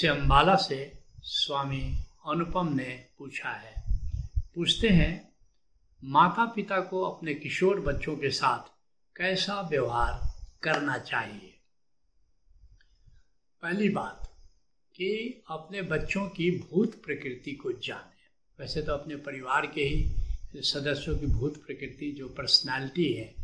से अम्बाला से स्वामी अनुपम ने पूछा है। पूछते हैं माता पिता को अपने किशोर बच्चों के साथ कैसा व्यवहार करना चाहिए? पहली बात कि अपने बच्चों की भूत प्रकृति को जाने। वैसे तो अपने परिवार के ही सदस्यों की भूत प्रकृति जो पर्सनालिटी है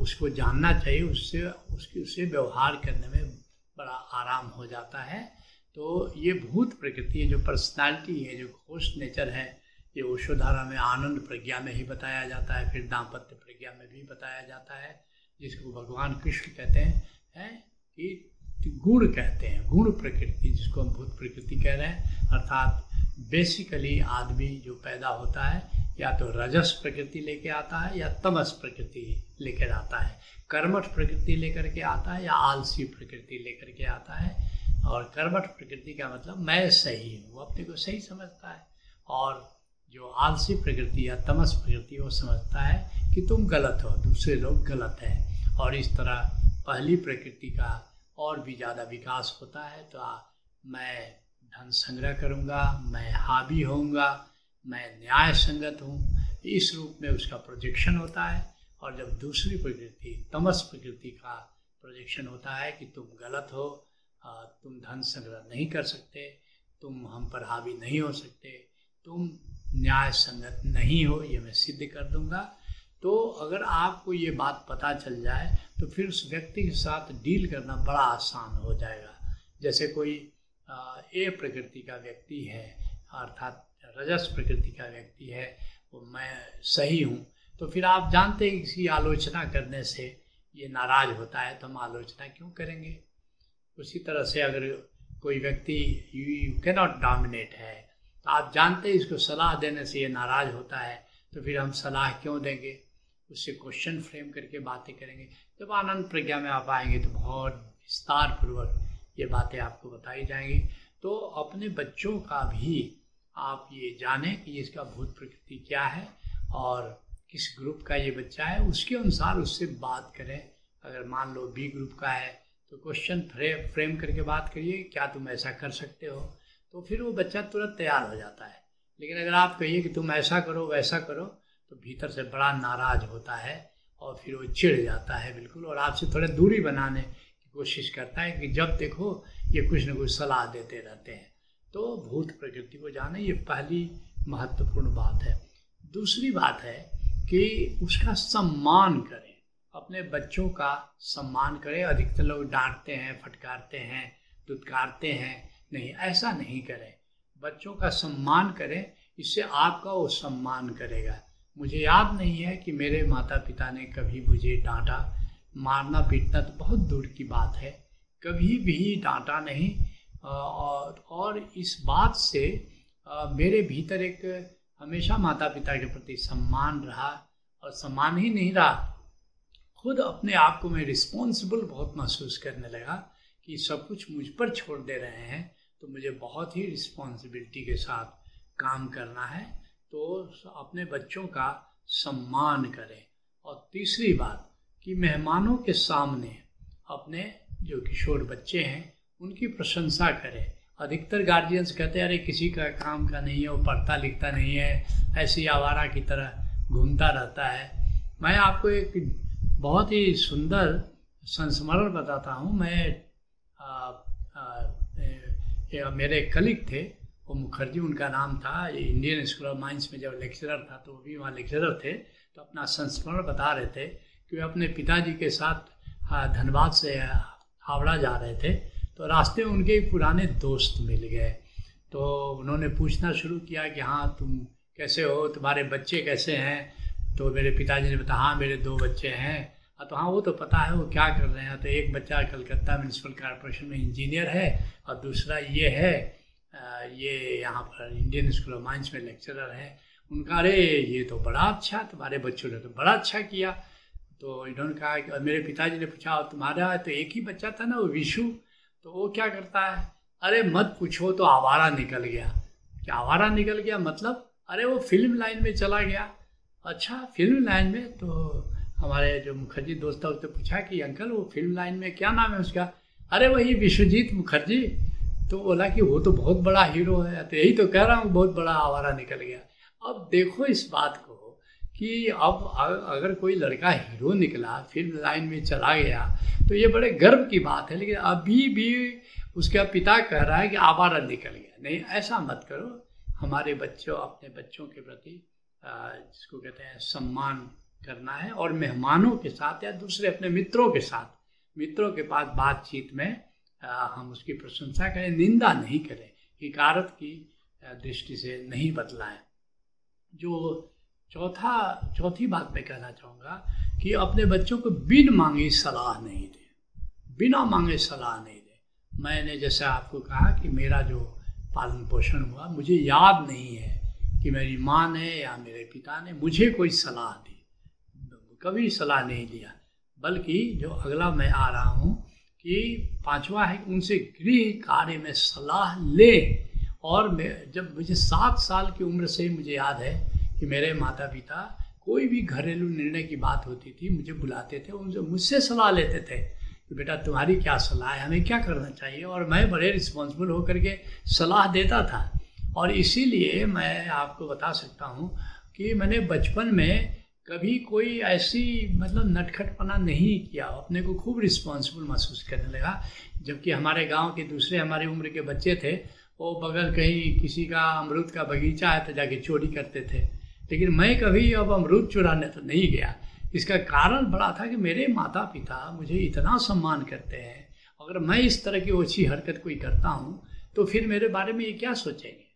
उसको जानना चाहिए, उससे, उसकी, उससे व्यवहार करने में बड़ा आराम हो जाता है। तो ये भूत प्रकृति है, जो पर्सनालिटी है, जो घोष नेचर है, ये ओषोधारा में आनंद प्रज्ञा में ही बताया जाता है, फिर दाम्पत्य प्रज्ञा में भी बताया जाता है, जिसको भगवान कृष्ण कहते हैं, है कि गुण कहते हैं, गुण प्रकृति, जिसको हम भूत प्रकृति कह रहे हैं, अर्थात बेसिकली आदमी जो पैदा होता है, या तो रजस प्रकृति लेके आता है, या तमस प्रकृति लेकर आता है, कर्मठ प्रकृति लेकर के आता है, या आलसी प्रकृति लेकर के आता है और कर्मठ प्रकृति का मतलब मैं सही हूँ, वो अपने को सही समझता है। और जो आलसी प्रकृति या तमस प्रकृति, वो समझता है कि तुम गलत हो, दूसरे लोग गलत हैं। और इस तरह पहली प्रकृति का और भी ज़्यादा विकास होता है तो मैं धन संग्रह करूँगा, मैं हावी होऊँगा, मैं न्याय संगत हूँ। इस रूप में उसका प्रोजेक्शन होता है। और जब दूसरी प्रकृति, तमस प्रकृति का प्रोजेक्शन होता है कि तुम गलत हो तुम धन संग्रह नहीं कर सकते, तुम हम पर हावी नहीं हो सकते, तुम न्याय संगत नहीं हो, ये मैं सिद्ध कर दूँगा। तो अगर आपको ये बात पता चल जाए तो फिर उस व्यक्ति के साथ डील करना बड़ा आसान हो जाएगा। जैसे कोई ए प्रकृति का व्यक्ति है, अर्थात रजस प्रकृति का व्यक्ति है, वो मैं सही हूँ तो फिर आप जानते हैं किसी आलोचना करने से ये नाराज़ होता है तो हम आलोचना क्यों करेंगे? उसी तरह से अगर कोई व्यक्ति यू यू कैनॉट डोमिनेट है तो आप जानते हैं इसको सलाह देने से ये नाराज़ होता है तो फिर हम सलाह क्यों देंगे? उससे क्वेश्चन फ्रेम करके बातें करेंगे। जब आनंद प्रज्ञा में आप आएँगे तो बहुत विस्तार पूर्वक ये बातें आपको बताई जाएँगी। तो अपने बच्चों का भी आप ये जाने कि इसका भूत प्रकृति क्या है और किस ग्रुप का ये बच्चा है, उसके अनुसार उससे बात करें। अगर मान लो बी ग्रुप का है तो क्वेश्चन फ्रेम फ्रेम करके बात करिए, क्या तुम ऐसा कर सकते हो? तो फिर वो बच्चा तुरंत तैयार हो जाता है। लेकिन अगर आप कहिए कि तुम ऐसा करो, वैसा करो तो भीतर से बड़ा नाराज़ होता है और फिर वो चिढ़ जाता है बिल्कुल। और आपसे थोड़े दूरी बनाने की कोशिश करता है कि जब देखो, ये कुछ न कुछ सलाह देते रहते हैं। तो भूत प्रकृति को जाने, ये पहली महत्वपूर्ण बात है। दूसरी बात है कि उसका सम्मान करें। अपने बच्चों का सम्मान करें, अधिकतर लोग डांटते हैं, फटकारते हैं दुदकारते हैं, नहीं, ऐसा नहीं करें। बच्चों का सम्मान करें, इससे आपका वो सम्मान करेगा। मुझे याद नहीं है कि मेरे माता पिता ने कभी मुझे डांटा। मारना पीटना तो बहुत दूर की बात है। कभी भी डांटा नहीं। और और इस बात से मेरे भीतर एक हमेशा माता पिता के प्रति सम्मान रहा और सम्मान ही नहीं रहा। खुद अपने आप को मैं रिस्पॉन्सिबल बहुत महसूस करने लगा कि सब कुछ मुझ पर छोड़ दे रहे हैं तो मुझे बहुत ही रिस्पॉन्सिबिलिटी के साथ काम करना है। तो अपने बच्चों का सम्मान करें। और तीसरी बात कि मेहमानों के सामने अपने जो किशोर बच्चे हैं, उनकी प्रशंसा करें। अधिकतर गार्जियंस कहते हैं, अरे, किसी का काम का नहीं है, वो पढ़ता लिखता नहीं है, ऐसी आवारा की तरह घूमता रहता है। मैं आपको एक बहुत ही सुंदर संस्मरण बताता हूँ। मैं आ, आ, मेरे कलिक थे वो मुखर्जी उनका नाम था इंडियन स्कूल ऑफ़ माइंस में जब लेक्चरर था तो वो भी वहाँ लेक्चरर थे तो अपना संस्मरण बता रहे थे कि वे अपने पिताजी के साथ धनबाद से हावड़ा जा रहे थे तो रास्ते में उनके पुराने दोस्त मिल गए। तो उन्होंने पूछना शुरू किया कि हाँ तुम कैसे हो? तुम्हारे बच्चे कैसे हैं? तो मेरे पिताजी ने बताया हाँ मेरे दो बच्चे हैं। तो हाँ वो तो पता है, वो क्या कर रहे हैं? तो एक बच्चा कलकत्ता म्यूनसिपल कॉरपोरेशन में इंजीनियर है और दूसरा ये है ये यहाँ पर इंडियन स्कूल ऑफ़ माइंस में लेक्चरर है। उनका, अरे, ये तो बड़ा अच्छा तुम्हारे बच्चों ने तो बड़ा अच्छा किया। तो इन्होंने कहा कि मेरे पिताजी ने पूछा, और तुम्हारा तो एक ही बच्चा था ना, वो विशु? तो वो क्या करता है, अरे, मत पूछो तो आवारा निकल गया। क्या आवारा निकल गया? मतलब अरे, वो फ़िल्म लाइन में चला गया। अच्छा फ़िल्म लाइन में तो हमारे जो मुखर्जी दोस्त था, उसने पूछा कि, अंकल, वो फ़िल्म लाइन में क्या नाम है उसका? अरे, वही विश्वजीत मुखर्जी। तो बोला कि, वो तो बहुत बड़ा हीरो है। तो यही तो कह रहा हूँ, बहुत बड़ा आवारा निकल गया। अब देखो इस बात को कि अब अगर कोई लड़का हीरो निकला फ़िल्म लाइन में चला गया तो ये बड़े गर्व की बात है। लेकिन अभी भी उसका पिता कह रहा है कि आवारा निकल गया। नहीं, ऐसा मत करो। हमारे बच्चों, अपने बच्चों के प्रति जिसको कहते हैं सम्मान करना है और मेहमानों के साथ या दूसरे अपने मित्रों के साथ, मित्रों के पास बातचीत में हम उसकी प्रशंसा करें, निंदा नहीं करें हिकारत की दृष्टि से नहीं बदलाएँ जो चौथा, चौथी बात मैं कहना चाहूँगा कि अपने बच्चों को बिन मांगे सलाह नहीं दें। बिना मांगे सलाह नहीं दें। मैंने जैसे आपको कहा कि मेरा जो पालन पोषण हुआ, मुझे याद नहीं है कि मेरी माँ ने या मेरे पिता ने मुझे कोई सलाह दी। कभी सलाह नहीं दिया बल्कि जो अगला मैं आ रहा हूँ कि पांचवा है उनसे गृह कार्य में सलाह ले और मैं, जब मुझे सात साल की उम्र से मुझे याद है कि मेरे माता पिता कोई भी घरेलू निर्णय की बात होती थी, मुझे बुलाते थे, उनसे मुझसे सलाह लेते थे कि बेटा तुम्हारी क्या सलाह है, हमें क्या करना चाहिए? और मैं बड़े रिस्पॉन्सिबल होकर के सलाह देता था। और इसीलिए मैं आपको बता सकता हूँ कि मैंने बचपन में कभी कोई ऐसी मतलब नटखटपना नहीं किया। अपने को खूब रिस्पॉन्सिबल महसूस करने लगा। जबकि हमारे गाँव के दूसरे, हमारी उम्र के बच्चे थे, वो बगल कहीं किसी का अमरूद का बगीचा है तो जाके चोरी करते थे। लेकिन मैं कभी अब अमरूद चुराने तो नहीं गया। इसका कारण बड़ा था कि मेरे माता पिता मुझे इतना सम्मान करते हैं। अगर मैं इस तरह की ओछी हरकत कोई करता हूँ तो फिर मेरे बारे में ये क्या सोचेंगे?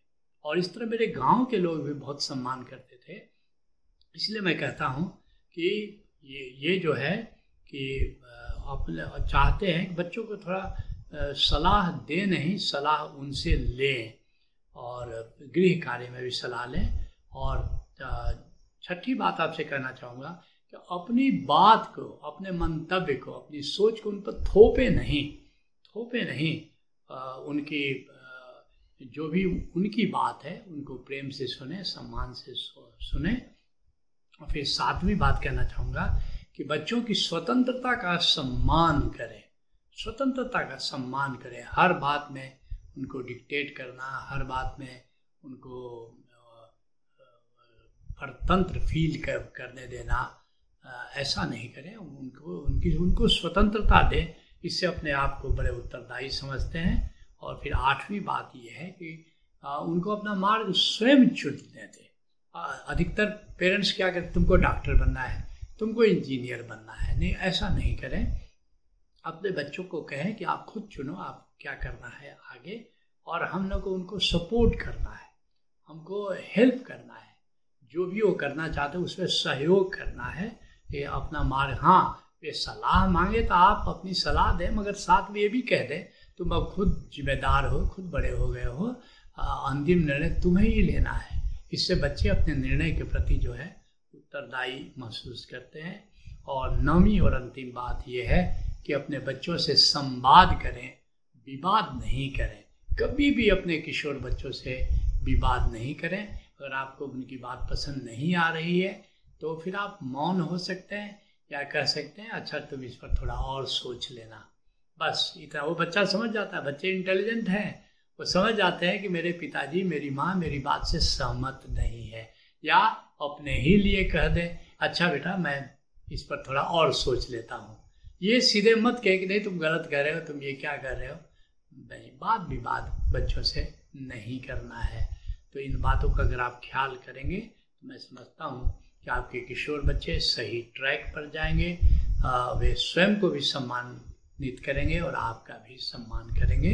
और इस तरह मेरे गाँव के लोग भी बहुत सम्मान करते थे। इसलिए मैं कहता हूँ कि ये ये जो है कि अपने चाहते हैं कि बच्चों को थोड़ा सलाह दे नहीं, सलाह उनसे लें और गृह कार्य में भी सलाह लें। और छठी बात आपसे कहना चाहूँगा कि अपनी बात को, अपने मंतव्य को, अपनी सोच को उन पर थोपे नहीं थोपे नहीं उनकी जो भी उनकी बात है, उनको प्रेम से सुने, सम्मान से सुने। और फिर सातवीं बात कहना चाहूँगा कि बच्चों की स्वतंत्रता का सम्मान करें। स्वतंत्रता का सम्मान करें। हर बात में उनको डिक्टेट करना, हर बात में उनको परतंत्र फील कर, करने देना ऐसा नहीं करें। उनको, उनकी, उनको स्वतंत्रता दें। इससे अपने आप को बड़े उत्तरदायी समझते हैं। और फिर आठवीं बात यह है कि उनको अपना मार्ग स्वयं चुनने दें अधिकतर पेरेंट्स क्या कहते तुमको डॉक्टर बनना है, तुमको इंजीनियर बनना है। नहीं, ऐसा नहीं करें। अपने बच्चों को कहें कि आप खुद चुनो, आप क्या करना है आगे, और हम लोग को उनको सपोर्ट करना है, हमको हेल्प करना है। जो भी वो करना चाहते उसमें सहयोग करना है कि अपना मार्ग। हाँ ये सलाह मांगे तो आप अपनी सलाह दें, मगर साथ में ये भी कह दें तुम अब खुद जिम्मेदार हो, खुद बड़े हो गए हो अंतिम निर्णय तुम्हें ही लेना है। इससे बच्चे अपने निर्णय के प्रति जो है, उत्तरदायी महसूस करते हैं। और नौवीं और अंतिम बात यह है कि अपने बच्चों से संवाद करें, विवाद नहीं करें। कभी भी अपने किशोर बच्चों से विवाद नहीं करें। अगर आपको उनकी बात पसंद नहीं आ रही है तो फिर आप मौन हो सकते हैं या कह सकते हैं अच्छा तुम इस पर थोड़ा और सोच लेना। बस इतना वो बच्चा समझ जाता है बच्चे इंटेलिजेंट हैं। वो समझ जाते हैं कि मेरे पिताजी मेरी माँ मेरी बात से सहमत नहीं है। या अपने ही लिए कह दे अच्छा बेटा मैं इस पर थोड़ा और सोच लेता हूँ। ये सीधे मत कहे कि नहीं तुम गलत कह रहे हो तुम ये क्या कर रहे हो? नहीं बात विवाद बच्चों से नहीं करना है। तो इन बातों का अगर आप ख्याल करेंगे तो मैं समझता हूँ कि आपके किशोर बच्चे सही ट्रैक पर जाएँगे। आ, वे स्वयं को भी सम्मानित करेंगे और आपका भी सम्मान करेंगे।